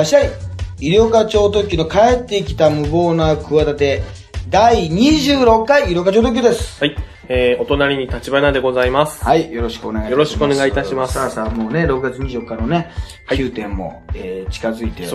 らっしゃい医療課長特急の帰ってきた無謀な企て、第26回医療課長特急です。はい。えー、お隣に立花でございます。はい、よろしくお願いします。よろしくお願いいたしますさあさあ、もうね、6月24日のね、9点も、えー近づいて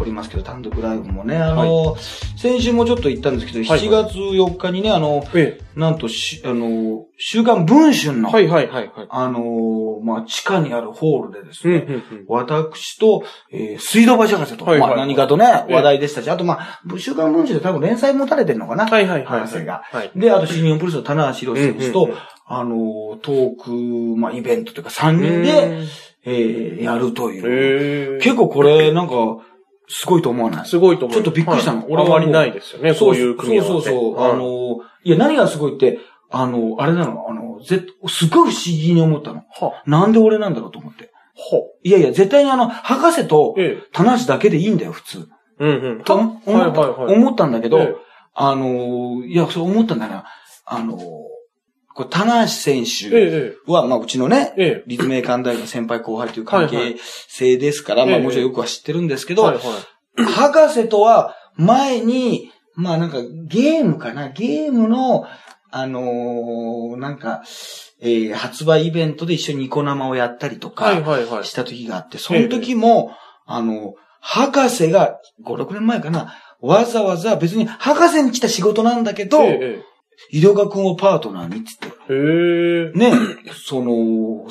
おりますけど、単独ライブもね、あの、先週もちょっと言ったんですけど、はい7月4日にね、あの、えなんとし、あの、週刊文春の、はいはいはいはい。あの、まあ、地下にあるホールでですうんね、うんうん。私と、えー水道橋博士と、はいはいまあ何かとね、ええ話題でしたし、あとまあ、週刊文春で多分連載持たれてるのかな。はいはいはい。博士が。はい。で、あと新日本プロレスの棚橋宏選手と、うんうんうんあの、トーク、まあ、イベントというか3人で、えーやるという。結構これ、なんか、すごいと思わない？すごいと思う。ちょっとびっくりしたのはい俺はあまりないですよね、そういう組み合わせ。そうそうそう。はいあ、の、いや、何がすごいって、あの、あれなの、あの、ぜ、すごい不思議に思ったの。は、なんで俺なんだろうと思って。はいやいや、絶対にあの、博士と、ええ。棚橋だけでいいんだよ、普通。うんうん。とは思った、んだけど、ええあの、いや、そう思ったんだよな。あの、これ、棚橋選え手え、は、まあ、うちのね、ええ。立命館大学の先輩後輩という関係性ですから、まあ、ええもちろんよくは知ってるんですけど。博士とは前に、まあなんかゲームかなゲームの、あのーなんか、えー発売イベントで一緒にニコ生をやったりとはいか。した時があって、その時も、あの、博士が5、6年前かな、わざわざ別に博士に来た仕事なんだけど、え医療学君をパートナーにって言って。ね、その、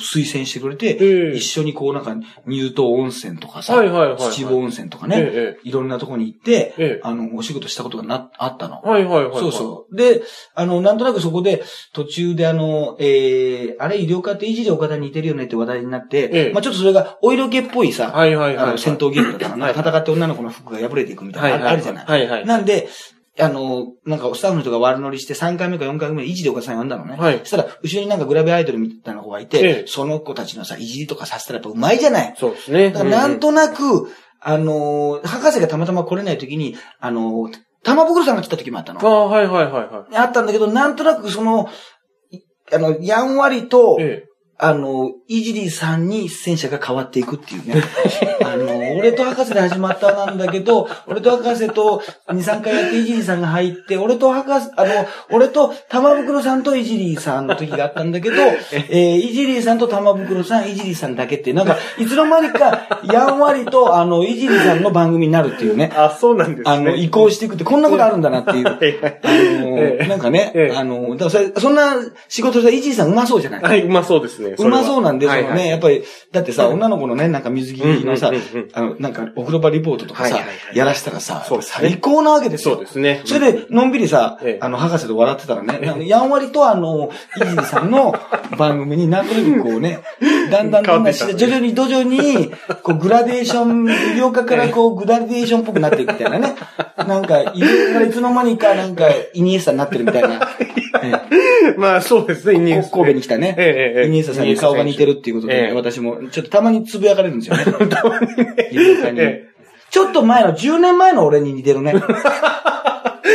推薦してくれて、ええ一緒にこうなんか、乳頭温泉とかさ。秩父温泉とかね、えいろんなとこに行って。あの、お仕事したことがな、あったの。はいはいはい。そうそう。で、あの、なんとなくそこで、途中であの、えー、あれ医療科っていじり岡田に似てるよねって話題になって、ええまあちょっとそれがお色気っぽいさ、はいはいはい。あの、戦闘ゲームだか戦って女の子の服が破れていくみたいな。あるじゃない。はいはい。なんで、あの、なんかスタッフの人が悪乗りして3回目か4回目でいじり岡田さん呼んだのね。はいそしたら、後ろになんかグラビアアイドルみたいな子がいて、ええその子たちのさ、いじりとかさせたらやっぱうまいじゃない。そうですね。なんとなく、あのー博士がたまたま来れない時に、あのー玉袋さんが来た時もあったの。ああ、はいはいはいはあったんだけど、なんとなくその、いあの、やんわりとい。、えあの、いじりさんに出演者が変わっていくっていうね。あの、俺と博士で始まったなんだけど、俺と博士と2、3回やっていじりさんが入って、俺と博士、あの、俺と玉袋さんといじりさんの時があったんだけど、えー、いじりさんと玉袋さん、いじりさんだけっていう、なんか、いつの間にか、やんわりと、あの、いじりさんの番組になるっていうねえ。。あ、そうなんですね。あの、移行していくって、こんなことあるんだなっていう。あの、ええなんかね、ええあの、だからそれ、そんな仕事したら、いじりさんうまそうじゃない？はい、うまそうですね。うまそうなんで、そのね、やっぱり、だってさ、うん。女の子のね、なんか水着のさうんうんうんうん、あの、なんか、お風呂場リポートとかさはいはいは、い。やらしたらさ最高なわけですよ。そうですね。それで、のんびりさええ、あの、博士と笑ってたらね、やんわりとあの、いじりさんの番組になんとなくこうね、だんだんだんだんして、徐々に徐々に、こう、グラデーション、医療科からこう、グラデーションっぽくなっていくみたいなね。なんか、いつの間にか、なんか、イニエスタになってるみたいな。え まあそうですね、イニえエスタ神戸に来たね。ええええイニエスタさんに顔が似てるっていうことで、ええ私も、ちょっとたまにつぶやかれるんですよね。たまにね。えちょっと前の、10年前の俺に似てるね。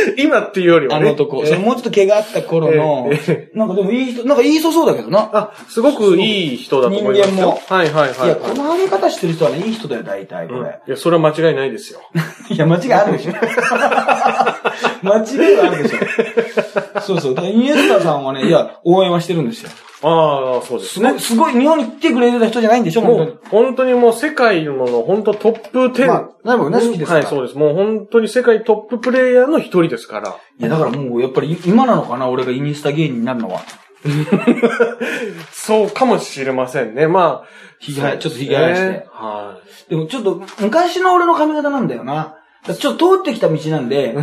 今っていうよりはね。あの男。ええそのもうちょっと毛があった頃のえ、なんかでもいい人、なんかいい人そうだけどな。あ、すごくいい人だと思いますよ。人間もはいはいはい。いや、この上げ方してる人はね、いい人だよ、大体、こうんいれ。や、それは間違いないですよ。いや、間違いあるでしょ。間違いはあるでしょ。そうそう。だからイニエスタさんはね、いや、応援はしてるんですよ。ああ、そうですねすごい、。すごい、日本に来てくれる人じゃないんでしょ、もう、本当にもう世界の本当トップ10。まあナイフね好きですからはい、そうです。もう本当に世界トッププレイヤーの一人ですから。いや、だからもう、やっぱり今なのかな、俺がインスタ芸人になるのは。そうかもしれませんね。まあ。ひげちょっとひげ生やしてねはでもちょっと、昔の俺の髪型なんだよな。ちょっと通ってきた道なんで、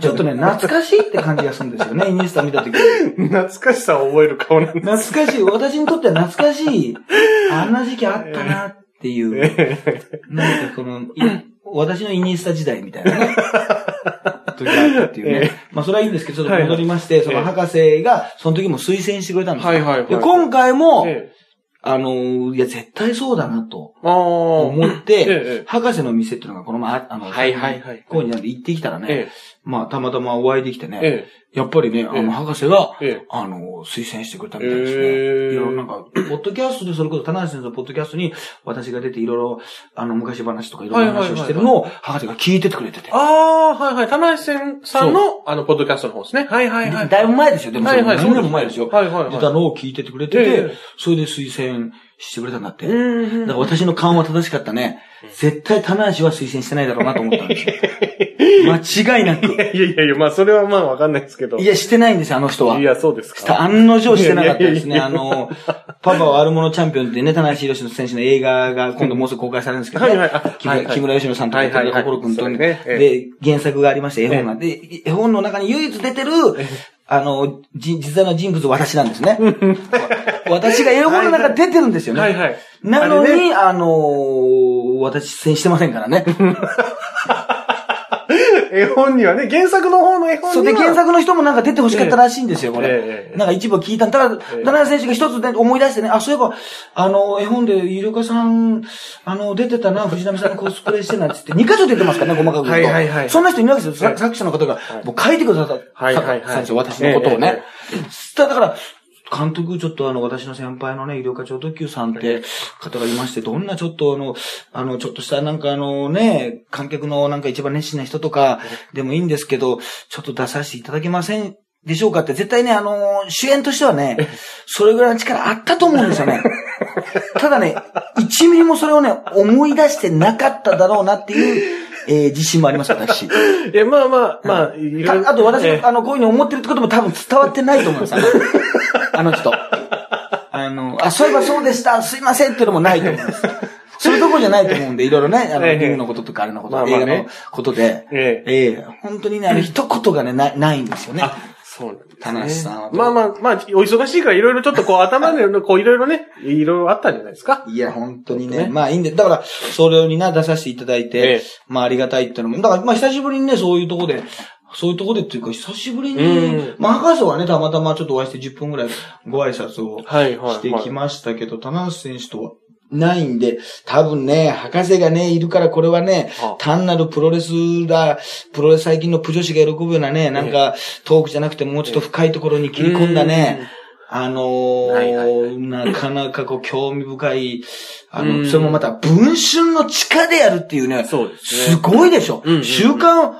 ちょっとね、懐かしいって感じがするんですよね、インスタ見たとき。い。懐かしさを覚える顔なんで懐かしい。私にとっては懐かしい。あんな時期あったなっていう。なんかこの、い私のインスタ時代みたいなね。時があったっていうね。まあそれはいいんですけど、ちょっと戻りまして、その博士が、その時も推薦してくれたんですよ。はいはいはい。で、今回も、ええあのーいや、絶対そうだなと。思って、ええ博士の店っていうのがこの前、ああの、はいはいはい。こうになんで行ってきたらね、えまあ、たまたまお会いできてね、えやっぱりね、あええの、博士が、ええ。あの、推薦してくれたみたいですね。いろいろなんか、ポッドキャストで、それこそ、棚橋先生のポッドキャストに、私が出ていろいろ、あの、昔話とかいろんな話をしてるのを、博士が聞いててくれてて。ああ、はいはい。棚橋さんの、あの、ポッドキャストの方ですね。はいはいはい。だいぶ前ですよ、でもそれはいはい何年も前ですよ。はいはいはい出たのを聞いててくれててええ、それで推薦してくれたんだって。うだんから私の勘は正しかったね。絶対棚橋は推薦してないだろうなと思ったんですよ。間違いなく。いやいやいや、まあそれはまあわかんないですけど。いや、してないんですよ、あの人は。いや、そうですか。案の定してなかったですね。いやいやいやあの、パパは悪者チャンピオンってね、田中宏選手の映画が今度もうすぐ公開されるんですけどね、はいはいあ木村木村佳乃さんとか、は心くんと、ねえで、原作がありまして、絵本が。で、絵本の中に唯一出てる、あの、じ実在の人物私なんですね。私が絵本の中に出てるんですよね。はいはい。なのあれねに、あの私出演してませんからね。絵本にはね、原作の方の絵本には。そうで、原作の人もなんか出てほしかったらしいんですよ、これえ。なんか一部聞いたんだ。ただ、ええ田中選手が一つね、思い出してね、あ、そういえば、あの、絵本で、ゆりおかさん、あの、出てたな、藤波さんコスプレしてなっつって、2箇所出てますからね、細かく。はいはいはいそんな人いないわけですよ。作者の方が、もう書いてくださった、はいはいはい私のことをねだから、監督、ちょっとあの、私の先輩のね、医療課長特急さんって方がいまして、どんなちょっとあの、あの、ちょっとしたなんかあのね、観客のなんか一番熱心な人とかでもいいんですけど、ちょっと出させていただけませんでしょうかって、絶対ね、あの、主演としてはね、それぐらいの力あったと思うんですよね。ただね、1ミリもそれをね、思い出してなかっただろうなっていう、えー自信もあります、私。いや、まあまあ、まあ、いろいろ。たあと私あの、こういうふうに思ってるってことも多分伝わってないと思います。あのあの人。あの、あ、そういえばそうでした、すいませんっていうのもないと思います。そういうところじゃないと思うんで、いろいろね、あの、ええリングのこととかあれのこと、まあまあね映画のことで、ええええ本当にね、あの、一言がね、ない、ないんですよね。あ、そうなんです、ね。田無さんはまあまあ、まあ、お忙しいからいろいろちょっとこう頭で、こういろいろね、いろいろあったんじゃないですか？いや、本当にね。ねまあいいんで、だから、それにな、出させていただいて、ええまあありがたいっていうのも、だから、まあ久しぶりにね、そういうとこで、そういうとこでっていうか、久しぶりに、うん。まあ博士はね、たまたまちょっとお会いして10分ぐらいご挨拶をしてきましたけど、棚橋選手とはないんで、多分ね、博士がね、いるからこれはねあ、単なるプロレスだ、プロレス最近のプ女子が喜ぶようなね、なんか、トークじゃなくてもうちょっと深いところに切り込んだね、あのーはいはいはい。なかなかこう興味深い、あの、うん。それもまた文春の地下でやるっていうね、そうですすね。ごいでしょ、うんうんうん。週刊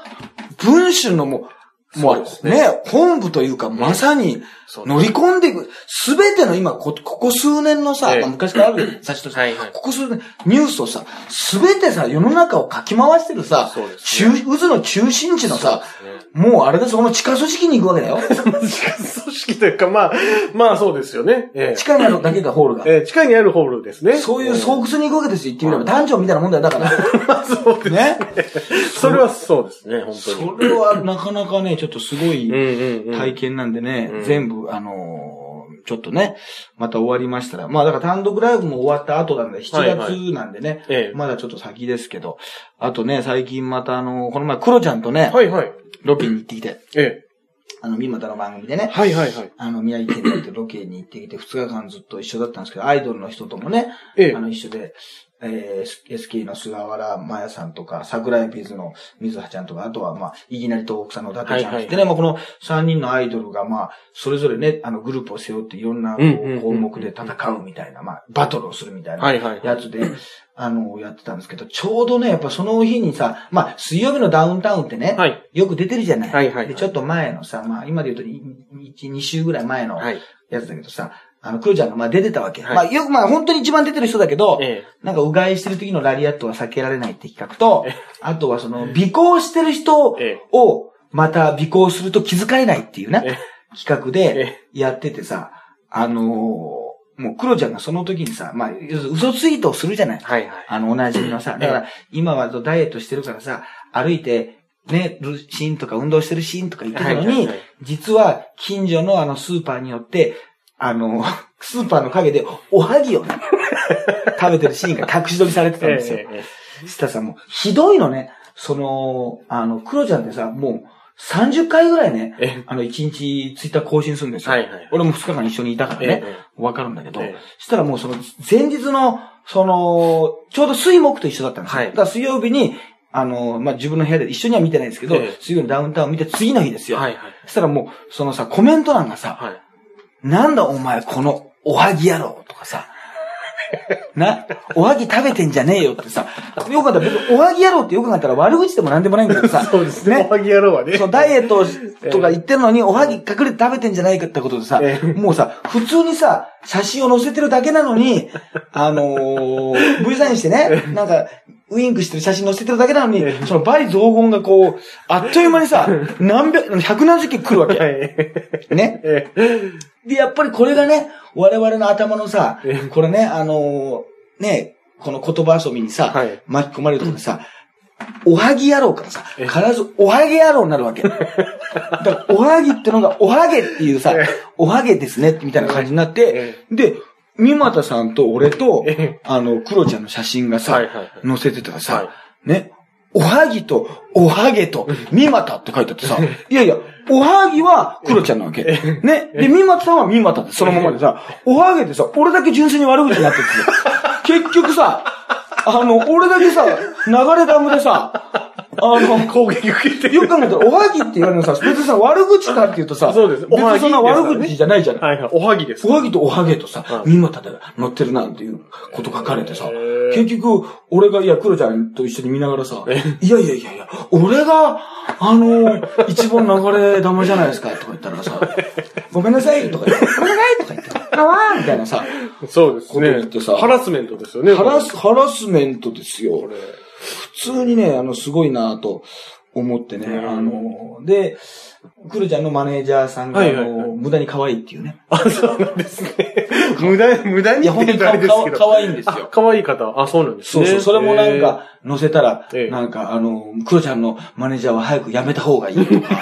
文春のもう、もそうですね。ね、本部というか、まさに乗り込んでいく、すべての今、こ、ここ数年のさ、ええまあ昔からある 雑誌として、はいはいここ数年、ニュースをさ、すべてさ、世の中をかき回してるさ、そうです中、渦の中心地のさ、そうねもうあれだ、その地下組織に行くわけだよ。地下組織というか、まあ、まあそうですよね。ええ地下にあるだけがホールが。ええ地下にあるホールですね。そういう巣う窟に行くわけですよ、言ってみれば。男女みたいなもんだよ、だから。まあそうですね。それはそうですね、本当そに。れはなかなかね、ちょっとすごい、うんうんうん。体験なんでね、うん全部、あのーちょっとね、また終わりましたら、まあだから単独ライブも終わった後なんで、7はいはい月なんでね、ええまだちょっと先ですけど、あとね、最近またあのーこの前、クロちゃんとね、はいはい。ロケに行ってきて、ええ。あの、三股の番組でね、はいはいはい。あの、宮城県に行ってロケに行ってきて、2日間ずっと一緒だったんですけど、アイドルの人ともね、ええあ。の、一緒で、えー、SK の菅原麻也さんとか、桜井ピーズの水葉ちゃんとか、あとは、まあ、いきなり東北さんの伊達ちゃんはいはいはいでね、まあ、この3人のアイドルが、まあ、それぞれね、あの、グループを背負っていろんなこう項目で戦うみたいな、まあ、バトルをするみたいなはいはい。やつで、あの、やってたんですけど、ちょうどね、やっぱその日にさ、まあ、水曜日のダウンタウンってね、はい。よく出てるじゃない。はいはいはいで、ちょっと前のさ、まあ、今で言うと、1、2週ぐらい前のはい。やつだけどさ、あの、クロちゃんがまあ出てたわけ。はいまあ、よくまあ、本当に一番出てる人だけど、えなんか、うがいしてる時のラリアットは避けられないって企画とえ、あとはその、尾行してる人え。えを、また尾行すると気づかれないっていうねえ、企画え。でえやっててさ、あのーもうクロちゃんがその時にさ、まあ、嘘ツイートをするじゃない。はいはい。あの、おなじみのさ、だから、今はダイエットしてるからさ、歩いて、ね、るシーンとか運動してるシーンとか言ってたのにはいはいはい、実は近所のあのスーパーによって、あの、スーパーの陰でおはぎをね、食べてるシーンが隠し撮りされてたんですよ。したらさ、もう、ひどいのね。その、あの、クロちゃんってさ、もう、30回ぐらいね、ええあの、1日ツイッター更新するんですよ。はいはい俺も2日間一緒にいたからえね、えわかるんだけど、ええしたらもうその、前日の、その、ちょうど水木と一緒だったんですよ。はいだから水曜日に、あの、まあ、自分の部屋で一緒には見てないんですけど、ええ水曜のダウンタウン見て次の日ですよ。はいはい。そしたらもう、そのさ、コメント欄がさ、はい。なんだお前このおはぎ野郎とかさ、な、おはぎ食べてんじゃねえよってさ、よかったら別におはぎ野郎ってよく考えたら悪口でもなんでもないんだけどさ、そうですね。おはぎ野郎はね。そう、ダイエットとか言ってるのに、おはぎ隠れて食べてんじゃないかってことでさ。ええ、もうさ、普通にさ、写真を載せてるだけなのに、あのー、V サインしてね、なんか、ウインクしてる写真載せてるだけなのにえ、えそのバリ雑言がこう、あっという間にさ、何百、百何十件来るわはけ。い。ね。ええで、やっぱりこれがね、我々の頭のさええ、これね、あのーね、この言葉遊びにさ、はい巻き込まれるとかでさ、おはぎ野郎からさ、ええ必ずおはげ野郎になるわけ。だから、おはぎってのが、おはげっていうさええ、おはげですね、みたいな感じになってえ、で、三股さんと俺とええ、あの、クロちゃんの写真がさはいはいはい、載せてたらはさ、ね、おはぎと、おはげと、三股って書いてあってさ、いやいや、おはぎはクロちゃんなわけ。ね。で、三股さんは三股ってそのままでさ、おはげってさ、俺だけ純粋に悪口になっててさ、結局さ、あの、俺だけさ、流れダムでさ、あの、攻撃受けてよく考えたら、おはぎって言われるのさ、別にさ、悪口かって言うとさ、そうです別にそんな悪口じゃないじゃない。はいはい。おはぎです。おはぎとおはげとさは、い三股で乗ってるなんていうこと書かれてさ結局、俺が、いや、クロちゃんと一緒に見ながらさえ、いやいやいやいや、俺が、あの、一番流れ玉じゃないですか、とか言ったらさ、ごめんなさい、とか言って、ごめんなさい、とか言って、あわーみたいなさ、そうですね。ハラスメントですよね。ハラス、ハラスメントですよ。これ。普通にね、あの、すごいなと思ってね、うんあの、で、クロちゃんのマネージャーさんが、あの、無駄に可愛いっていうね。あ、そうなんですね。無駄、無駄にいや、本当にって言うとあれですけど。かわいいんですよあ。可愛い方。あ、そうなんですね。そうそう、それもなんか、載せたら、ええなんか、あの、クロちゃんのマネージャーは早く辞めた方がいいとか。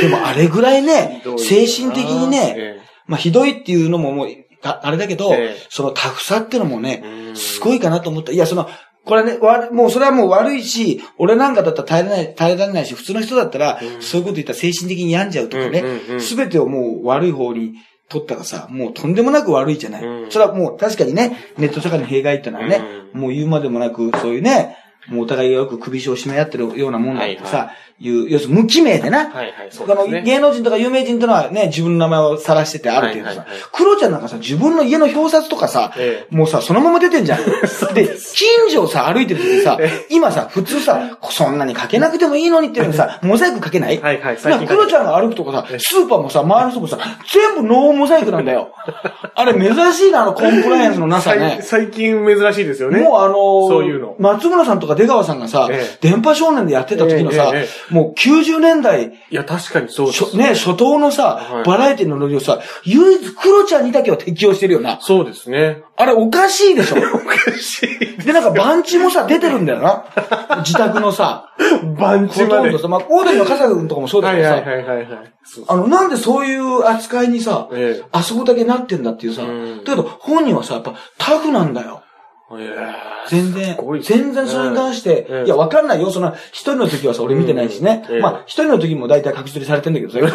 でもあれぐらいね精神的にね、えまあひどいっていうのももう、ああれだけど、ええ。そのタフさってのもえね、うん。すごいかなと思った。いや、その、これね、もうそれはもう悪いし、俺なんかだったら耐えられない、耐えられないし、普通の人だったら、うん。そういうこと言ったら精神的に病んじゃうとかねすべ、てをもう悪い方に取ったらさ、もうとんでもなく悪いじゃない。うん。それはもう確かにね、ネット社会の弊害ってのはね、うん。もう言うまでもなく、そういうね、もうお互いがよく首を絞め合ってるようなもんだってさ、はい。いう、要するに無記名でな、はいはい、そうあのですね。芸能人とか有名人というのはね、自分の名前を晒しててあるけどさ。はいはいはい、クロちゃんなんかさ、自分の家の表札とかさえ、もうさ、そのまま出てんじゃん。で、近所をさ、歩いてる時さえ、今さ、普通さ、そんなにかけなくてもいいのにっていうのにさ、モザイクかけない？はいはいだからクロちゃんが歩くとかさ、スーパーもさ、周りの人もさ、全部ノーモザイクなんだよ。あれ珍しいな、あのコンプライアンスのなさ最ね。最近珍しいですよね。もうあのーそういうの。松村さんとか出川さんがさ、ええ電波少年でやってた時のさ、えええもう90年代、いや、確かにそうでしょす。ね、初頭のさ、はいバラエティのノリをさ、唯一クロちゃんにだけは適用してるよな。そうですね。あれおかしいでしょ おかしい。で、なんか番地もさ、出てるんだよな。自宅のさ、番地まで。ほとんどさ、まあ、オードリーの笠君とかもそうだはいはいけどさ、はいはいはい。そうあの、なんでそういう扱いにさ、えあそこだけなってんだっていうさ、うんだけど本人はさ、やっぱタフなんだよ。全然全然それに関して、ええいや、わかんないよ。その、一人の時はさ、俺見てないしね。まあ、一人の時も大体隠し撮りされてんだけどさ、よ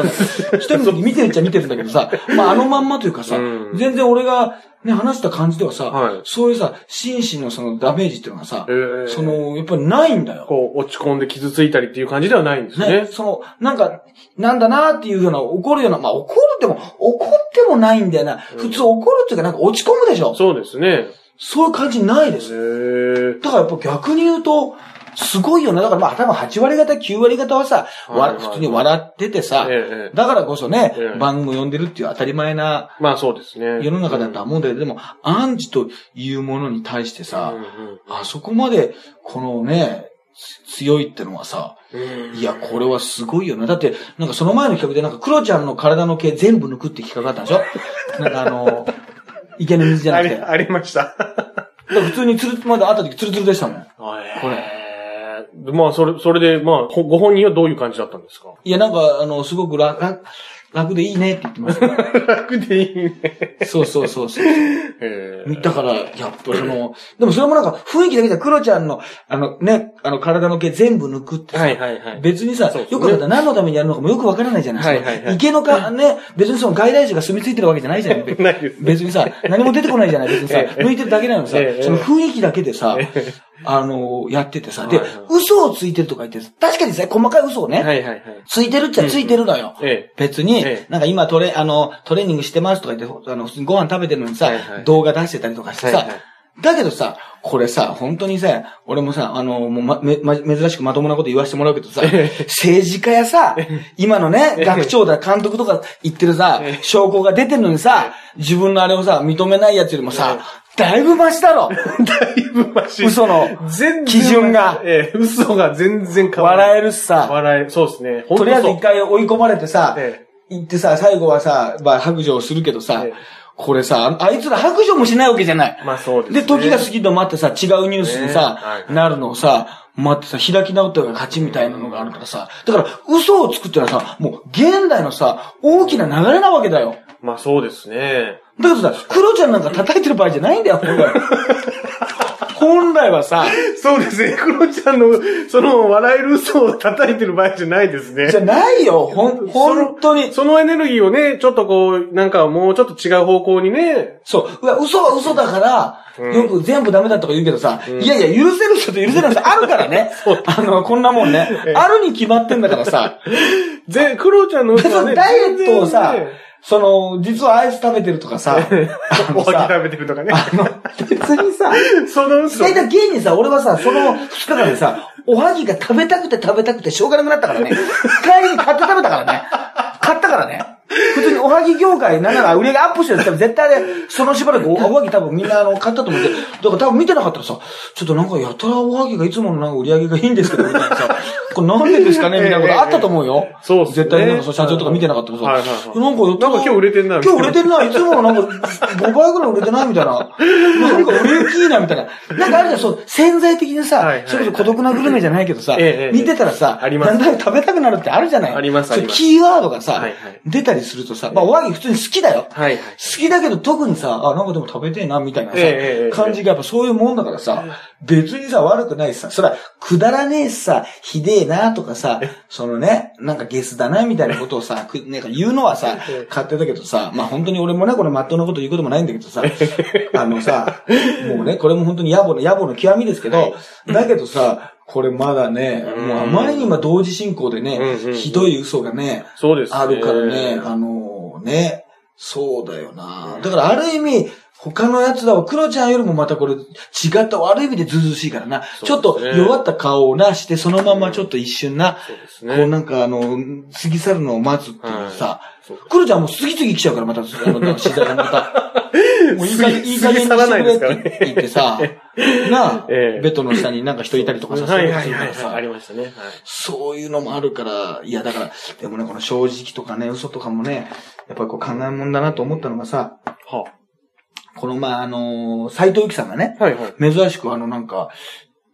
一人の時見てるっちゃ見てるんだけどさ、まあ、あのまんまというかさ、うん全然俺がね、話した感じではさ、はいそういうさ、心身のそのダメージっていうのがさ、ええその、やっぱりないんだよ。こう、落ち込んで傷ついたりっていう感じではないんですね、ね。その、なんか、なんだなっていうような、怒るような、まあ怒るっても、怒ってもないんだよな。普通怒るっていうかなんか落ち込むでしょ。そうですね。そういう感じないです。だからやっぱ逆に言うと、すごいよね。だからまあ多分8割方、9割方はさ、わはいはい普通に笑っててさ、ええええだからこそね、ええ番組を呼んでるっていう当たり前なまあそうですね。世の中だとは思うんだけど、でも、アンチというものに対してさ、うんうんあそこまで、このね、強いってのはさ、うんいや、これはすごいよな。だって、なんかその前の企画で、なんか、クロちゃんの体の毛全部抜くって企画があったんでしょ？なんかあの、池の水じゃなくて。あり、ありました。普通につる、まだ会った時ツルツルでしたもん。これ。まあ、それ、それで、まあ、ほご本人はどういう感じだったんですか？いや、なんか、あの、すごく楽、楽楽でいいねって言ってました。楽でいいね。そうそうそうそう。えだから、やっぱその、でもそれもなんか雰囲気だけじゃ、クロちゃんの、あのね、あの、体の毛全部抜くってさ、はいはいはい。別にさ、ねよく何のためにやるのかもよくわからないじゃないですか。はいはいはい池のか、ね、別にその外来種が住み着いてるわけじゃないじゃない ないです。別にさ、何も出てこないじゃない別にさ、ええ抜いてるだけなのにさええ、その雰囲気だけでさえ、あの、やっててさ、ではいはい、嘘をついてるとか言って、確かにさ、細かい嘘をね、はいはいはい。ついてるっちゃついてるのよ。え別にええ、なんか今トレ、あの、トレーニングしてますとか言って、あの、普通にご飯食べてるのにさはいはい、動画出してたりとかしてさはいはい、だけどさ、これさ、本当にさ、俺もさ、あの、もうま、め、ま、珍しくまともなこと言わせてもらうけどさ、ええ。政治家やさ、今のね、学長だ、監督とか言ってるさええ、証拠が出てるのにさ、自分のあれをさ、認めないやつよりもさえ、だいぶマシだろ。え。だいぶマシ。嘘の全然基準が。ええ、嘘が全然変わらない。笑えるしさ、笑え、そうですね。とりあえず本一回追い込まれてさ、え行ってさ、最後はさ、まあ白状するけどさええ、これさ、あいつら白状もしないわけじゃない。まあそうですね。で、時が過ぎるの待ってさ、違うニュースにねさは、いなるのをさ、待ってさ、開き直った方が勝ちみたいなのがあるからさ、だから嘘をつくってのはさ、もう現代のさ、大きな流れなわけだよ。まあそうですね。だけどさ、クロちゃんなんか叩いてる場合じゃないんだよ、本来。はさ、そうですね。クロちゃんの、その、笑える嘘を叩いてる場合じゃないですね。じゃないよ、ほん、本当に。そのエネルギーをね、ちょっとこう、なんかもうちょっと違う方向にね、そう。うわ嘘は嘘だから、うんよく全部ダメだとか言うけどさ、うんいやいや、許せる人と許せない人あるからね。あの、こんなもんね。あるに決まってんだからさ。ぜ、クロちゃんの別嘘はね、にダイエットをさその、実はアイス食べてるとかさ、おはぎ食べてるとかね。あの、別にさ、その嘘。大体現にさ、俺はさ、その2日間でさ、おはぎが食べたくて食べたくてしょうがなくなったからね。帰りに買って食べたからね。買ったからね。普通におはぎ業界なんなら売り上げアップしてるって絶対ね、そのしばらくおおはぎ多分みんなあの買ったと思って、だから多分見てなかったらさ、ちょっとなんかやたらおはぎがいつものなんか売り上げがいいんですけど、みたいなさ、これなんでですかね みたいなことあったと思うよ。そうっすね。絶対なんか社長とか見てなかったらさ、はいはいはい。なんかなんか今日売れてんな今日売れてんな、いつものなんか5倍ぐらい売れてないみたいな。なんか売れ行きなみたいな。なんかあるじゃん、そう、潜在的にさ、はいはいそれこそ孤独なグルメじゃないけどさ、ええ見てたらさ、だんだん食べたくなるってあるじゃない？ありますあります。キーワードがさ、はいはい。出たりするとさ、まあおはぎ普通に好きだよ。はいはい。好きだけど特にさ、あ、なんかでも食べてえな、みたいなさ、え感じがやっぱそういうもんだからさ、別にさ、悪くないしさ、そら、くだらねえしさ、ひでえなとかさ、そのね、なんかゲスだな、みたいなことをさ、くなんか言うのはさえ？え、勝手だけどさ、まあ本当に俺もね、これまっとうなこと言うこともないんだけどさ、あのさ、もうね、これも本当に野暮の、野暮の極みですけど、だけどさ、これまだね、うんもうあまりに今同時進行でねひどい嘘がね、そうですね。あるからね、あのね、そうだよな。だからある意味、他のやつらは、クロちゃんよりもまたこれ違った悪い意味でずうずうしいからな。ちょっと弱った顔をなして、そのままちょっと一瞬な、そうですこうね。なんかあの、過ぎ去るのを待つっていうさはいクロちゃんもう次々来ちゃうから、また、あの、取材がまた。もういい加減、いい加減にしてくれって言ってさ、なあ、ええベッドの下になんか人いたりとかさ、はいはいそういうの。ありましたね。はい。そういうのもあるから、いやだから、でもね、この正直とかね、嘘とかもね、やっぱりこう考えもんだなと思ったのがさ、はこのまあ、あのー斎藤由貴さんがね、はいはい。珍しくあのなんか、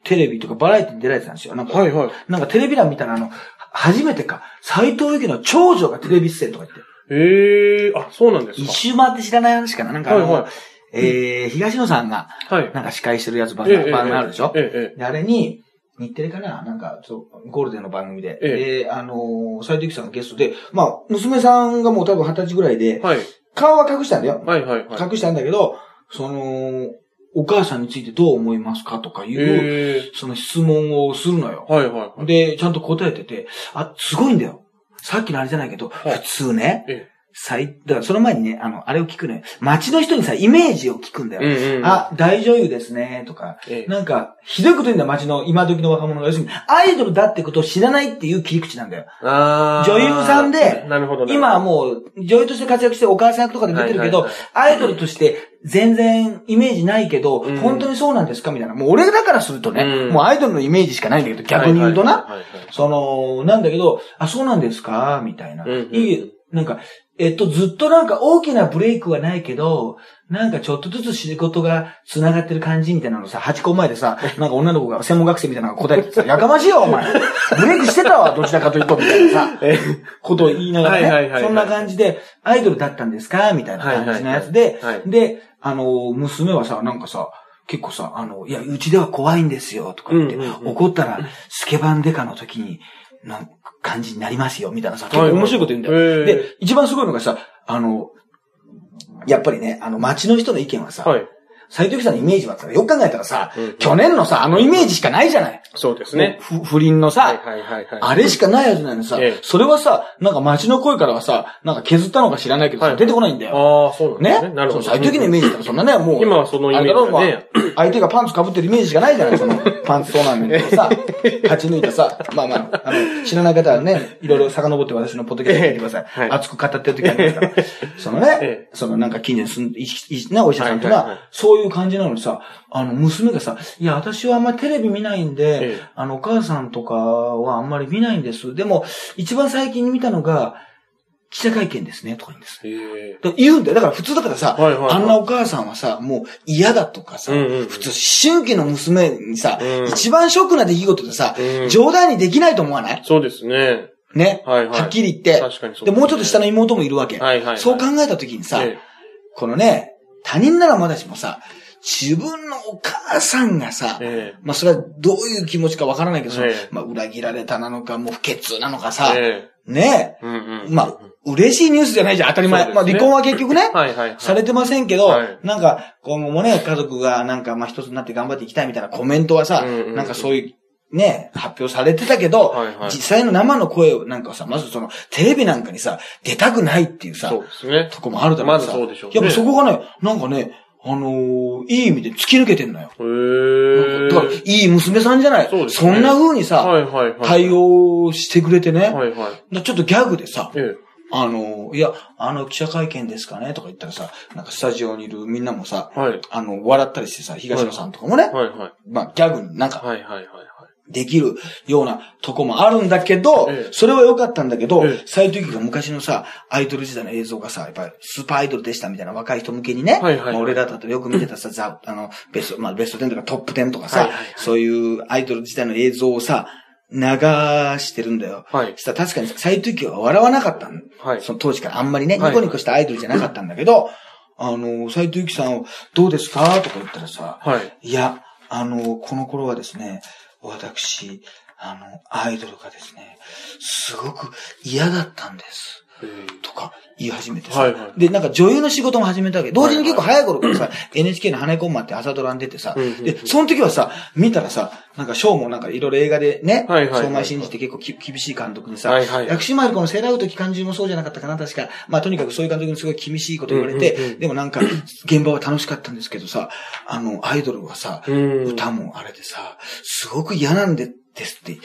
テレビとかバラエティに出られてたんですよ。なんか、はいはい。なんかテレビ欄見たらあの、初めてか、斎藤由貴の長女がテレビ出演とか言って、ええあ、そうなんですか。一周回って知らない話かな。なんかあの、はいはいえー、東野さんが、はい。なんか司会してるやつ番ええ組番組あるでしょ、ええあれに、日テレかな？なんか、ちょっとゴールデンの番組で。えで、あのー、斎藤由貴さんがゲストで、まあ、娘さんがもう多分二十歳ぐらいでえ、はい。顔は隠したんだよ。はいはいはい。隠したんだけど、その、お母さんについてどう思いますかとかいう、ええその質問をするのよ。はいはい。で、ちゃんと答えてて、あ、すごいんだよ。さっきのあれじゃないけど、はい普通ね、え最、だからその前にね、あの、あれを聞くのよ。街の人にさ、イメージを聞くんだよ。えうんうん。あ、大女優ですね、とか。ええなんか、ひどいこと言うんだよ、街の、今時の若者が。要するに、アイドルだってことを知らないっていう切り口なんだよ。女優さんでなるほど。今はもう、女優として活躍してお母さん役とかで出てるけど、はいはいアイドルとして全然イメージないけど、うん本当にそうなんですか？みたいな。もう俺だからするとね、うんもうアイドルのイメージしかないんだけど、逆に言うとな。はいはいはいその、なんだけど、あ、そうなんですか？みたいな。うんうんいいなんか、えっと、ずっとなんか大きなブレイクはないけど、なんかちょっとずつ仕事が繋がってる感じみたいなのさ、8個前でさ、なんか女の子が専門学生みたいなのが答えててさ、やかましいよ、お前。ブレイクしてたわ、どちらかというと、みたいなさ、え。ことを言いながらね、はいはいはいはい。そんな感じで、アイドルだったんですかみたいな感じのやつで、はいはいはい。で、あの、娘はさ、なんかさ、結構さ、あの、いや、うちでは怖いんですよ、とか言って、うんうんうん。怒ったら、スケバンデカの時に、なん感じになりますよ、みたいなさ、結はい構面白いこと言うんだよ。へーで、一番すごいのがさ、あの、やっぱりね、あの、街の人の意見はさ、はい。斎藤貴さんのイメージはさ、よく考えたらさ、うん去年のさ、あのイメージしかないじゃない？そうですね。ふ不倫のさ、はいはいはいはい。あれしかないやつなのにさ、ええそれはさ、なんか街の声からはさ、なんか削ったのか知らないけどさ、はい出てこないんだよ。ああ、そうなんですねね？なるほど。そう斎藤貴のイメージってそんなね、もう。今はそのイメージだろだねまあ相手がパンツ被ってるイメージしかないじゃない、その、パンツトーナメントをさ、勝ち抜いたさ、まあまあ、あの、知らない方はね、いろいろ遡って私のポッドキャスト聞いてください。ええはい熱く語ってる時ありますから。そのね、えそのなんか近所に住んで、ね、お医者さんとか、はいはいういう感じなのにさ、あの、娘がさ、いや、私はあんまりテレビ見ないんで、ええあの、お母さんとかはあんまり見ないんです。でも、一番最近見たのが、記者会見ですね、とか言うんです。へえ。だから言うんだよ。だから普通だからさ、はいはいはいあんなお母さんはさ、もう嫌だとかさ、うんうんうん普通、思春期の娘にさ、うん一番ショックな出来事でさ、うん冗談にできないと思わない？そうですね。ね、はいはいっきり言って。確かにそうで、もうちょっと下の妹もいるわけ。はいはいはいそう考えた時にさ、えこのね、他人ならまだしもさ、自分のお母さんがさ、ええまあそれはどういう気持ちかわからないけど、ええまあ裏切られたなのか、もう不潔なのかえさ、えねえ。うんうん。まあ、嬉しいニュースじゃないじゃん、当たり前。ねまあ離婚は結局ね、はいはいはい。されてませんけど、はいなんか今後もね、家族がなんかまあ一つになって頑張っていきたいみたいなコメントはさ、うんうんうんなんかそういう、ね、発表されてたけど、はいはい実際の生の声をなんかさ、まずその、テレビなんかにさ、出たくないっていうさ、そうですね。とこもあるだろうさ。まずそうでしょうねやっぱそこがね、なんかね、あのーいい意味で突き抜けてんのよ。へえ。だから、いい娘さんじゃない？そうですねんな風にさ、はいはいはい。対応してくれてね。はいはい。ちょっとギャグでさ、ええ。あのーいや、あの、記者会見ですかねとか言ったらさ、なんかスタジオにいるみんなもさ、はい。あの、笑ったりしてさ、東野さんとかもね、はいはい。まあ、ギャグになんか、はいはいはいはい。できるようなとこもあるんだけど、ええ。それは良かったんだけどええ、斎藤由貴が昔のさ、アイドル時代の映像がさ、やっぱりスーパーアイドルでしたみたいな若い人向けにね、俺らだとよく見てたさ、ザ、あの、ベスト、まあベスト10とかトップ10とかさ、はいはいはい。そういうアイドル時代の映像をさ、流してるんだよ。はい。したら確かに斎藤由貴は笑わなかったの。はい。その当時からあんまりね、はい。ニコニコしたアイドルじゃなかったんだけど、あの、斎藤由貴さんをどうですか？とか言ったらさ、はい。いや、あの、この頃はですね、私、あの、アイドルがですね、すごく嫌だったんです。言い始めてさ、はいはい。で、なんか女優の仕事も始めたわけ。同時に結構早い頃からさ、NHK の羽コンマって朝ドラに出てさ、うんうんうん。で、その時はさ、見たらさ、なんかショーもなんかいろいろ映画でね、はいはいはいはい。相馬真司って結構き厳しい監督にさ、はいはい。薬師丸このセーラーウト期間中もそうじゃなかったかな、確か。まあとにかくそういう監督にすごい厳しいこと言われて、うんうんうん。でもなんか、現場は楽しかったんですけどさ、あの、アイドルはさ、うん。歌もあれでさ、すごく嫌なんで、ですって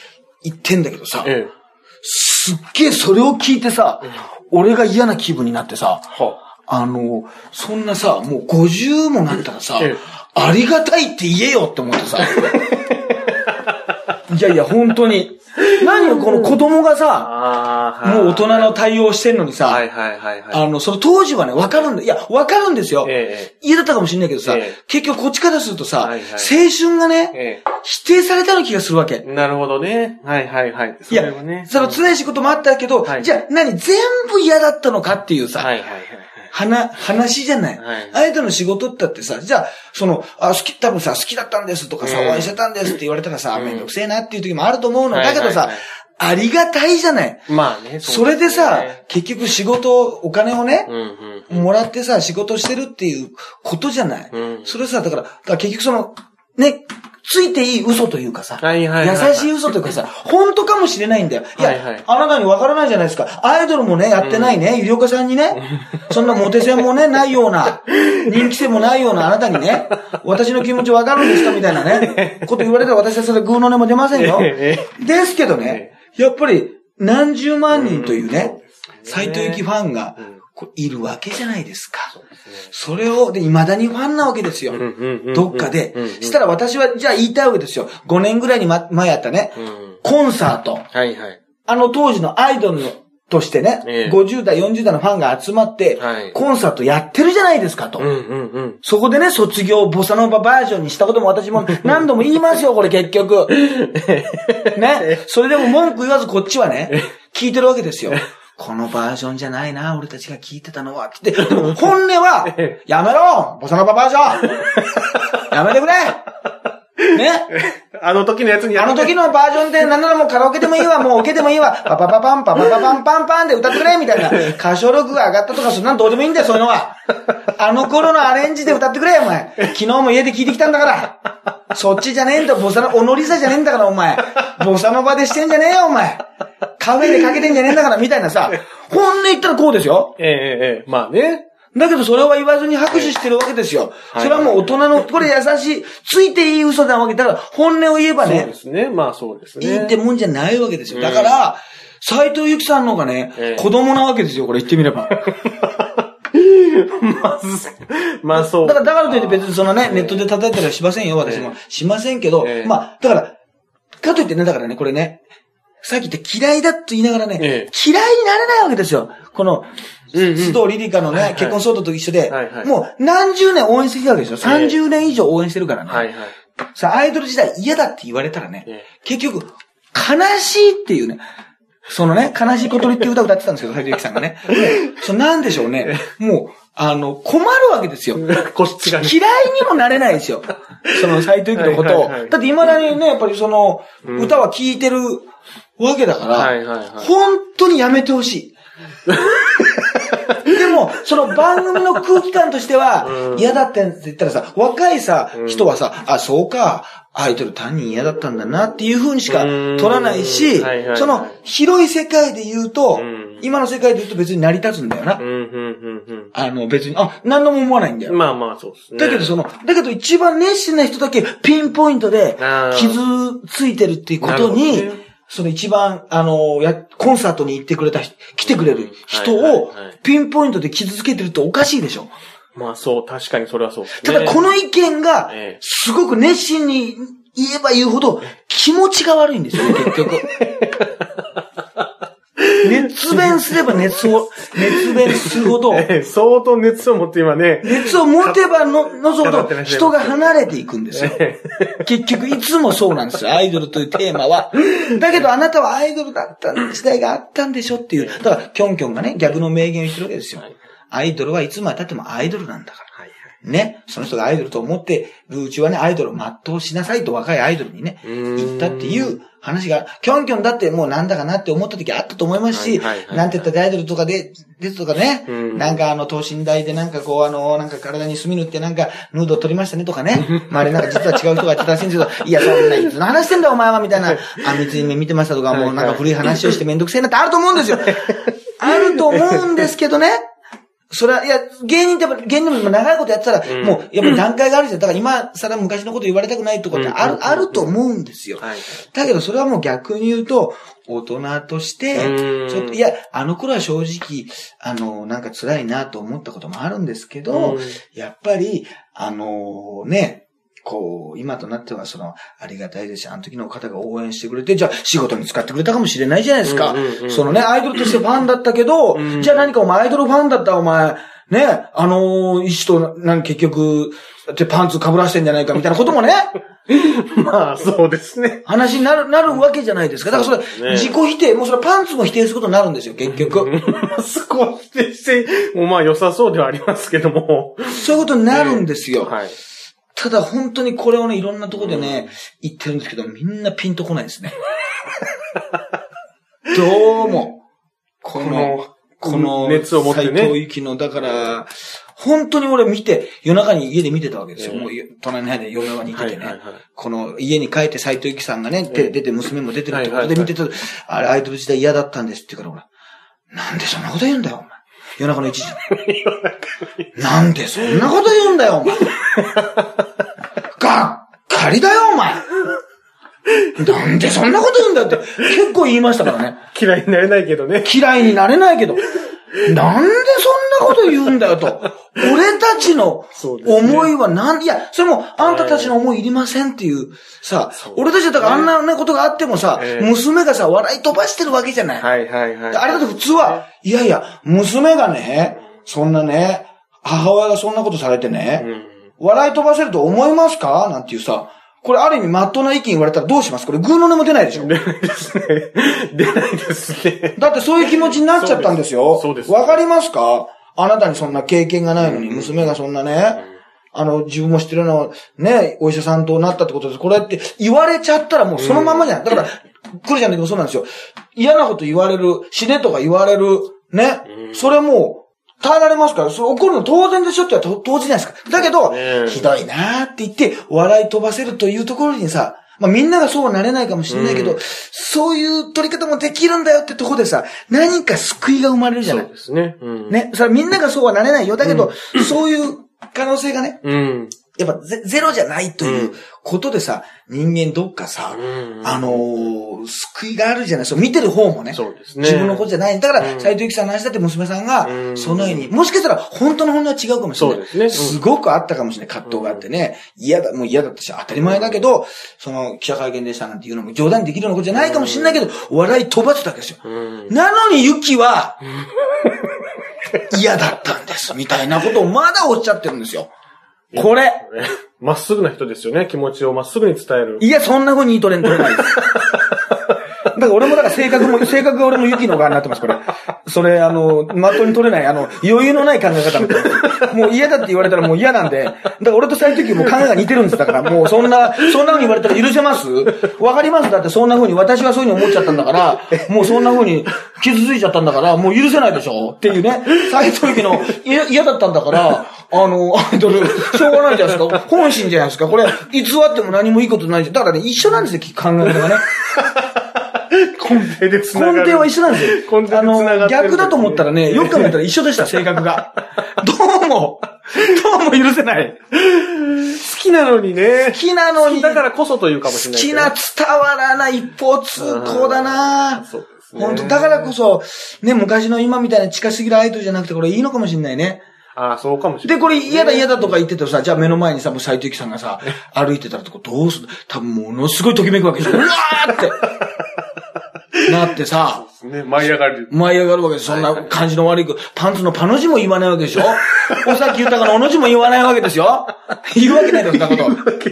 言ってんだけどさ、ええ。すっげえそれを聞いてさ、俺が嫌な気分になってさ、はあ。の、そんなさ、もう50もなったらさええ、ありがたいって言えよって思ってさ。いやいや、本当に。何よ、この子供がさ、もう大人の対応してんのにさ、はいはいはいはい。あの、その当時はね、わかるんだ。いや、わかるんですよ。え嫌だったかもしれないけどさ、ええ結局こっちからするとさ、はいはい青春がね、え否定されたような気がするわけ。え。なるほどね。はいはいはい。そいやれはね。、その辛い仕事もあったけど、はいじゃあ何全部嫌だったのかっていうさ、はいはいはい話、話じゃない。はいあなたの仕事だってさ、じゃあ、その、あ、好き、多分さ、好きだったんですとかさ、うん応援してたんですって言われたらさ、うんめんどくせえなっていう時もあると思うの。はいだけどさ、はいはいありがたいじゃない。はい。まあね。それでさね、結局仕事、お金をねう、んうん。もらってさ、仕事してるっていうことじゃない。うんそれさ、だから、だから結局その、ね、ついていい嘘というかさ、はいはいはいはい。優しい嘘というかさ、本当かもしれないんだよ。いや、はいはい。あなたにわからないじゃないですか。アイドルもね、やってないね、ゆりおかさんにね、そんなモテ線もね、ないような、人気線もないようなあなたにね、私の気持ちわかるんですかみたいなね、こと言われたら私はそれグーの音も出ませんよ。えですけどね、やっぱり何十万人というね、うん。斎藤由貴ファンがいるわけじゃないですか。それを、で、未だにファンなわけですよ。どっかで。したら私は、じゃあ言いたいわけですよ。5年ぐらいにま前やったね、うん。コンサート。はいはい。あの当時のアイドルのとしてね、ええ50代、40代のファンが集まって、はいコンサートやってるじゃないですかと。そこでね、卒業ボサノババージョンにしたことも私も 何度も言いますよ、これ結局。ね。それでも文句言わずこっちはね、聞いてるわけですよ。このバージョンじゃないな、俺たちが聞いてたのは。って。本音は、やめろボサノババージョン やめてくれね？あの時のやつにやあの時のバージョンで、なんならもうカラオケでもいいわ、もうオケでもいいわ、パパパパン、パパパパンパンパンで歌ってくれみたいな。歌唱力が上がったとか、そんなんどうでもいいんだよ、そういうのは。あの頃のアレンジで歌ってくれよ、お前。昨日も家で聞いてきたんだから。そっちじゃねえんだよ、ボサノ、オノリサじゃねえんだから、お前。ボサノバでしてんじゃねえよ、お前。カフェでかけてんじゃねえんだから、みたいなさ。本音言ったらこうですよ。ええええ、まあね。だけどそれは言わずに拍手してるわけですよ。はいそれはもう大人の、これ優しい、ついていい嘘なわけだから、本音を言えばねそうで、すね。まあそうですね。いいってもんじゃないわけですよ。うんだから、斎藤由貴さんの方がね、ええ子供なわけですよ、これ言ってみれば。まず、まあそう。だから、だからといって別にそのね、ネットで叩いたりはしませんよ、私もえ。しませんけどええ、まあ、だから、かといってね、だからね、これね、さっき言った嫌いだと言いながらね、ええ嫌いになれないわけですよ。この、うんうん須藤リリカのね、はいはい結婚騒動と一緒ではいはい、もう何十年応援してきたわけですよ。ええ30年以上応援してるからね。はいはい。さあ、アイドル時代嫌だって言われたらね、え結局、悲しいっていうね、そのね、悲しい小鳥っていう歌を歌ってたんですけど、斉藤由貴さんがね。そうなんでしょうね。もう、あの、困るわけですよ。え。個室がね。嫌いにもなれないですよ。その斉藤由貴のことを。はいはいはいだって未だにね、やっぱりその、うん歌は聴いてるわけだから、はいはいはい。本当にやめてほしい。でも、その番組の空気感としてはう、ん嫌だって言ったらさ、若いさう、ん人はさ、あ、そうか、アイドル単に嫌だったんだなっていう風にしかうん取らないしはいはいは、いその広い世界で言うとうん、今の世界で言うと別に成り立つんだよなうん、。うん、うん、あの別に、あ、何度も思わないんだようん。。まあまあそうですね。だけどその、だけど一番熱心な人だけピンポイントで傷ついてるっていうことにその一番、あの、や、コンサートに行ってくれた人、来てくれる人をはいピンポイントで傷つけてるっておかしいでしょ。まあそう、確かにそれはそうですたね。だこの意見がええ、すごく熱心に言えば言うほど気持ちが悪いんですよね、結局。熱弁すれば熱を、熱弁するほど、ええ相当熱を持って今ね、熱を持てばの、のぞほど人が離れていくんですよ。え結局いつもそうなんですよ。アイドルというテーマは。だけどあなたはアイドルだった時代があったんでしょっていう。だから、キョンキョンがね、逆の名言を言ってるわけですよはい。アイドルはいつまで経ってもアイドルなんだから。ね。その人がアイドルと思ってるうちはね、アイドルを全うしなさいと若いアイドルにね、言ったっていう話が、キョンキョンだってもうなんだかなって思った時あったと思いますし、はいはいはいなんて言ったってアイドルとかで、ですとかね、うんなんかあの、等身大でなんかこうあの、なんか体に墨塗ってなんかヌード撮りましたねとかね。まああれなんか実は違う人がやってたらしいんですけど、いやそんないつの話してんだお前はみたいな、あ、三つ目見てましたとか、もうなんか古い話をしてめんどくせえなってあると思うんですよ。あると思うんですけどね。それは、いや、芸人ってやっぱ、芸人でも長いことやってたら、うんもう、やっぱり段階があるじゃん。だから今、さら昔のこと言われたくないとかってある、うんあると思うんですよ。はい。だけど、それはもう逆に言うと、大人としてうん、ちょっと、いや、あの頃は正直、あの、なんか辛いなと思ったこともあるんですけど、うんやっぱり、あのね、こう、今となってはその、ありがたいですし、あの時の方が応援してくれて、じゃあ仕事に使ってくれたかもしれないじゃないですか。うんうんうんそのね、アイドルとしてファンだったけど、うんじゃあ何かお前アイドルファンだったらお前、ね、あの医師と、なん結局、でパンツ被らしてんじゃないかみたいなこともね、まあそうですね。話になる、なるわけじゃないですか。だからそれ、自己否定、もうそれはパンツも否定することになるんですよ、結局。そこは否定して、もうまあ良さそうではありますけども。そういうことになるんですよ。はい。ただ本当にこれをね、いろんなところでね、言ってるんですけど、みんなピンとこないですね。どうも、この、この、熱を持ってね斎藤由貴の、だから、本当に俺見て、夜中に家で見てたわけですよ。ええもう隣の部屋で夜中にいててね。はいはいはいこの家に帰って斎藤由貴さんがね、ええ出出て娘も出てるってことはいはいはいで見てた、あれアイドル時代嫌だったんですって言うから俺、なんでそんなこと言うんだよ、お前。夜中の1 時。なんでそんなこと言うんだよ、お前。がっかりだよ、お前。なんでそんなこと言うんだよって結構言いましたからね。嫌いになれないけどね。嫌いになれないけど、なんでそんなこと言うんだよと。俺たちの思いはなん、いや、それもあんたたちの思いいりませんっていう、さ、そう俺たちだったらあんなねことがあってもさ、ええ娘がさ、笑い飛ばしてるわけじゃない。はいはいはい。あれだって普通は、いやいや、娘がね、そんなね、母親がそんなことされてね、うん。笑い飛ばせると思いますか？なんていうさ、これある意味真っ当な意見言われたらどうします？これグーの音も出ないでしょ出ないですね。出ないですね。だってそういう気持ちになっちゃったんですよ。そうですわかりますか？あなたにそんな経験がないのに、娘がそんなね、あの、自分も知ってるの、ね、お医者さんとなったってことです。これって言われちゃったらもうそのままじゃない。だから、クリちゃんの時もそうなんですよ。嫌なこと言われる、死ねとか言われる、ね。うんそれもう、耐えられますから、それ怒るの当然でしょって言ったら当然じゃないですか。だけど、ねひどいなーって言って、笑い飛ばせるというところにさ、まあみんながそうはなれないかもしれないけど、うんそういう取り方もできるんだよってとこでさ、何か救いが生まれるじゃないそう。ですね。うん。。ね、それはみんながそうはなれないよ。だけど、そういう可能性がね、うん。やっぱゼゼロじゃないということでさ、人間どっかさ、うんあのー救いがあるじゃない。そう、見てる方もね。そうですね。自分のことじゃない。だから、うん斎藤由貴さんの話だって娘さんがう、んそのように、もしかしたら本当の本音は違うかもしれない。そうですねうんすごくあったかもしれない。葛藤があってね。嫌だ、もう嫌だったし、当たり前だけど、その、記者会見でしたなんていうのも冗談にできるようなことじゃないかもしれないけど、笑い飛ばすだけですよ。うん。なのにユキは、嫌だったんです、みたいなことをまだおっしゃってるんですよ。これ。まっすぐな人ですよね。気持ちをまっすぐに伝える。いや、そんな風にいいトレンド取れないです。だから俺もだから性格も、性格が俺もユキの側になってます、これ。それ、あの、まとに取れない、あの、余裕のない考え方になってますもう嫌だって言われたらもう嫌なんで、だから俺と斎藤由貴も考えが似てるんです、だから。もうそんな、そんな風に言われたら許せます？わかります？だってそんな風に、私はそういう風に思っちゃったんだから、もうそんな風に傷ついちゃったんだから、もう許せないでしょ？っていうね、斎藤由貴の嫌嫌だったんだから、あの、アイドル、しょうがないじゃないですか。本心じゃないですか。これ、偽っても何もいいことないじゃん。だからね、一緒なんですよ、考え方がね。根底で繋がる。根底は一緒なんですよ。根底あの、逆だと思ったらね、よく考えたら一緒でした、性格が。どうも、どうも許せない。好きなのにね。好きなのに、だからこそというかもしれないけど。好きな伝わらない一方通行だなそうですね。本当だからこそ、ね、昔の今みたいな近すぎるアイドルじゃなくて、これいいのかもしれないね。ああ、そうかもしれなで、い。これ嫌だ嫌だとか言っててさ、じゃあ目の前にさ、もう斎藤由貴さんがさ、歩いてたらどうする多分ものすごいときめくわけでしょ。うわーって。なってさ、ね、舞い上がる。舞い上がるわけです。そんな感じの悪い子、パンツのパの字も言わないわけでしょ尾崎豊のおの字も言わないわけですよ言うわけないだろ、そんなこと。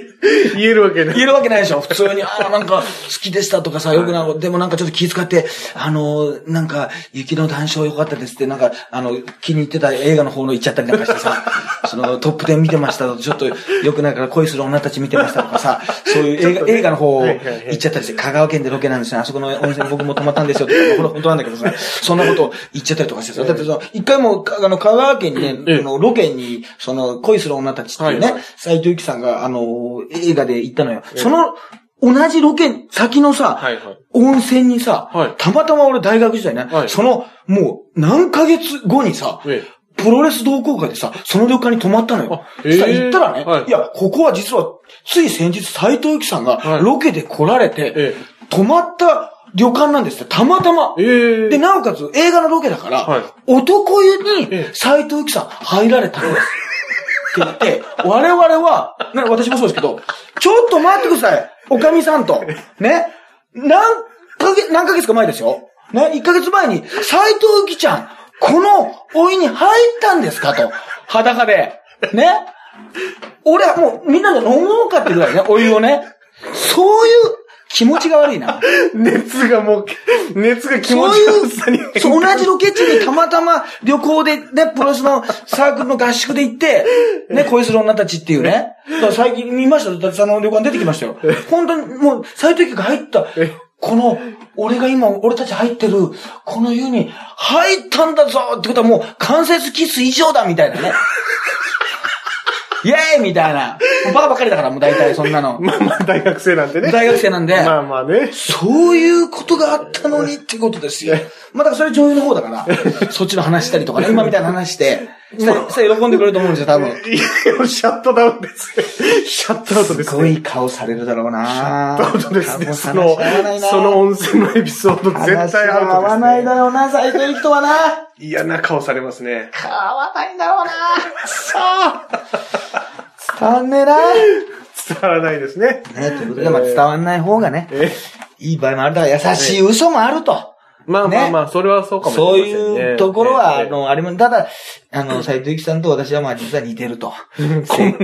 言えるわけない。言えるわけないでしょ普通に、ああ、なんか、好きでしたとかさ、よくなる。でもなんかちょっと気遣って、あの、なんか、雪の談笑良かったですって、なんか、あの、気に入ってた映画の方の行っちゃったりなんかしてさ、その、トップ10見てましたと、ちょっと良くないから恋する女たち見てましたとかさ、そういう映画、映画の方はいはいはい行っちゃったりして、香川県でロケなんですよ。あそこの温泉僕も泊まったんですよって、これ本当なんだけどさ、そんなこと言っちゃったりとかしてさ、だってその、一回も、かあの、香川県にね、ええ。あのロケに、その、恋する女たちっていうね、はいはい。斎藤由貴さんが、あの、映画で行ったのよ。その、同じロケ先のさ、はいはい。温泉にさ、はい。たまたま俺大学時代ね、はい。その、もう何ヶ月後にさ、えプロレス同好会でさ、その旅館に泊まったのよ。え行ったらね、はい。い、や、ここは実は、つい先日斎藤由貴さんがはい。ロケで来られて、え。泊まった旅館なんですって、たまたま。ええで、なおかつ映画のロケだから、はい男湯にええ斎藤由貴さん入られたんです。って言って、我々は、な私もそうですけど、ちょっと待ってください。おかみさんと。ね。何ヶ月、何ヶ月か前ですよ。ね。1ヶ月前に、斎藤由貴ちゃん、このお湯に入ったんですか？と。裸で。ね。俺はもうみんなで飲もうかってぐらいね、お湯をね。そういう気持ちが悪いな。熱がもう、熱が気持ちそういう悪さに。そう同じロケ地にたまたま旅行でね、プロレスのサークルの合宿で行って、ね、恋する女たちっていうね。最近見ましたよ。だってあの旅館出てきましたよ。本当にもう、斎藤家が入ったえ、この、俺が今、俺たち入ってる、この湯に入ったんだぞってことはもう、関節キス以上だみたいなね。イェーイみたいな。もうバカばっかりだから、もう大体そんなの。まあまあ、大学生なんてね。大学生なんで。まあまあね。そういうことがあったのにってことですよ。まあだからそれ女優の方だから、そっちの話したりとかね、今みたいな話して、さ、さ喜んでくれると思うんですよ、多分。いや、シャットダウンですね。シャットアウトですすね。ごい顔されるだろうなアウトですね。そのその温泉のエピソード絶対アウトです、ね。話が合わないだろうな、斎藤由貴とはな。嫌な顔されますね。合わないんだろうな。さあ。伝わんねえな。ね、伝わらないですね。ということで、まあ伝わんない方がね、えいい場合もあるだから優しい嘘もあると。まあまあまあ、それはそうかもしれそうませんね。いうところは、あええ、の、あります。ただ、あの、斎藤由貴さんと私はまあ実は似てると。根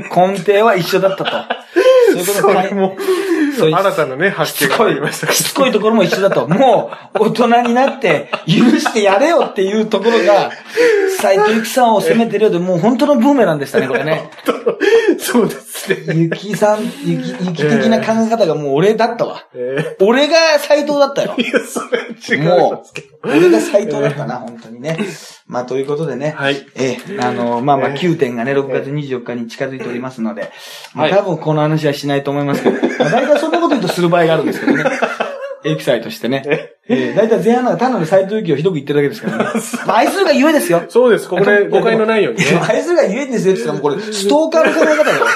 根底は一緒だったと。そういうことも、そういう新たなね、発見がありましたしつこいところも一緒だと。もう、大人になって、許してやれよっていうところが、斎藤由貴さんを責めてるようで、もう本当のブーメランでしたね、これね。そうですね。ゆきさん、ゆき、ゆき的な考え方がもう俺だったわ。え俺が斎藤だったよー。いや、それ違いも。う、俺が斎藤だったな、本当にね。まあ、ということでね。はい。ええ、あの、まあまあ、ええ9点がね、6月24日に近づいておりますので、まあはい多分この話はしないと思いますけど、まあ大体そんなこと言うとする場合があるんですけどね。エキサイとしてね。ええ、大体前半なんか単なる斎藤由貴をひどく言ってるだけですからね。まあ、愛するがゆえですよ。そうです。ここで誤解のないようにね。愛するがゆえですよって言ったらもうこれ、ストーカーの考え方だよ。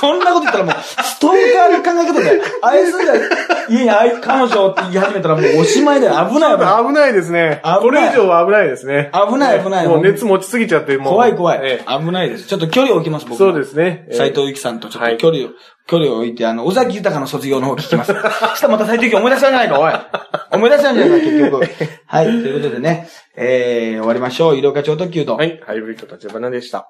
そんなこと言ったらもう、ストーカーの考え方だよ。愛するが家に愛彼女って言い始めたらもうおしまいだよ。危ない危ない。危ないですね。危ないこれ以上は危ないですね。危ない危ないもう熱持ちすぎちゃって、もう。怖い怖いえ。危ないです。ちょっと距離を置きます、僕も。そうですね。えー斎藤由貴さんとちょっはいと距離を、距離を置いて、あの、尾崎豊の卒業の方聞きます。したらまた斎藤由貴思い出しちゃうんじゃないか、おい。思い出しちゃうんじゃないか、結局。はい、ということでね、えー、終わりましょう。医療課長特急と。はい。ハイブリッド立花でした。